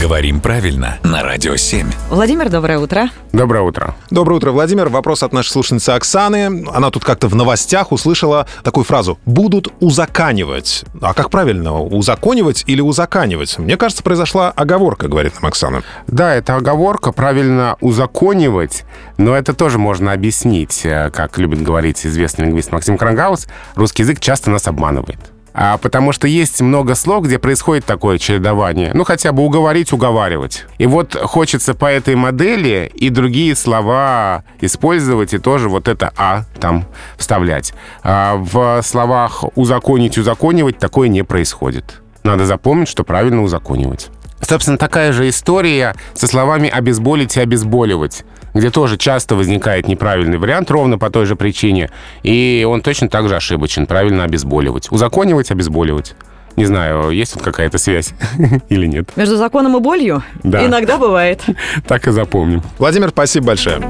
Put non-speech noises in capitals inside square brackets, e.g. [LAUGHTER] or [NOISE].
Говорим правильно на Радио 7. Владимир, доброе утро. Доброе утро. Доброе утро, Владимир. Вопрос от нашей слушательницы Оксаны. Она тут как-то в новостях услышала такую фразу «будут узаканивать». А как правильно, узаконивать или узаканивать? Мне кажется, произошла оговорка, говорит нам Оксана. Да, это оговорка, правильно узаконивать, но это тоже можно объяснить. Э, Как любит говорить известный лингвист Максим Крангаус, русский язык часто нас обманывает. А потому что есть много слов, где происходит такое чередование. Ну, хотя бы уговорить, уговаривать. И вот хочется по этой модели и другие слова использовать, и тоже вот это «а» там вставлять. А в словах «узаконить», «узаконивать» такое не происходит. Надо запомнить, что правильно узаконивать. Собственно, такая же история со словами «обезболить» и «обезболивать», где тоже часто возникает неправильный вариант ровно по той же причине, и он точно так же ошибочен. Правильно обезболивать. Узаконивать, обезболивать. Не знаю, есть тут какая-то связь [LAUGHS] или нет. Между законом и болью Да. иногда бывает. [LAUGHS] Так и запомним. Владимир, спасибо большое.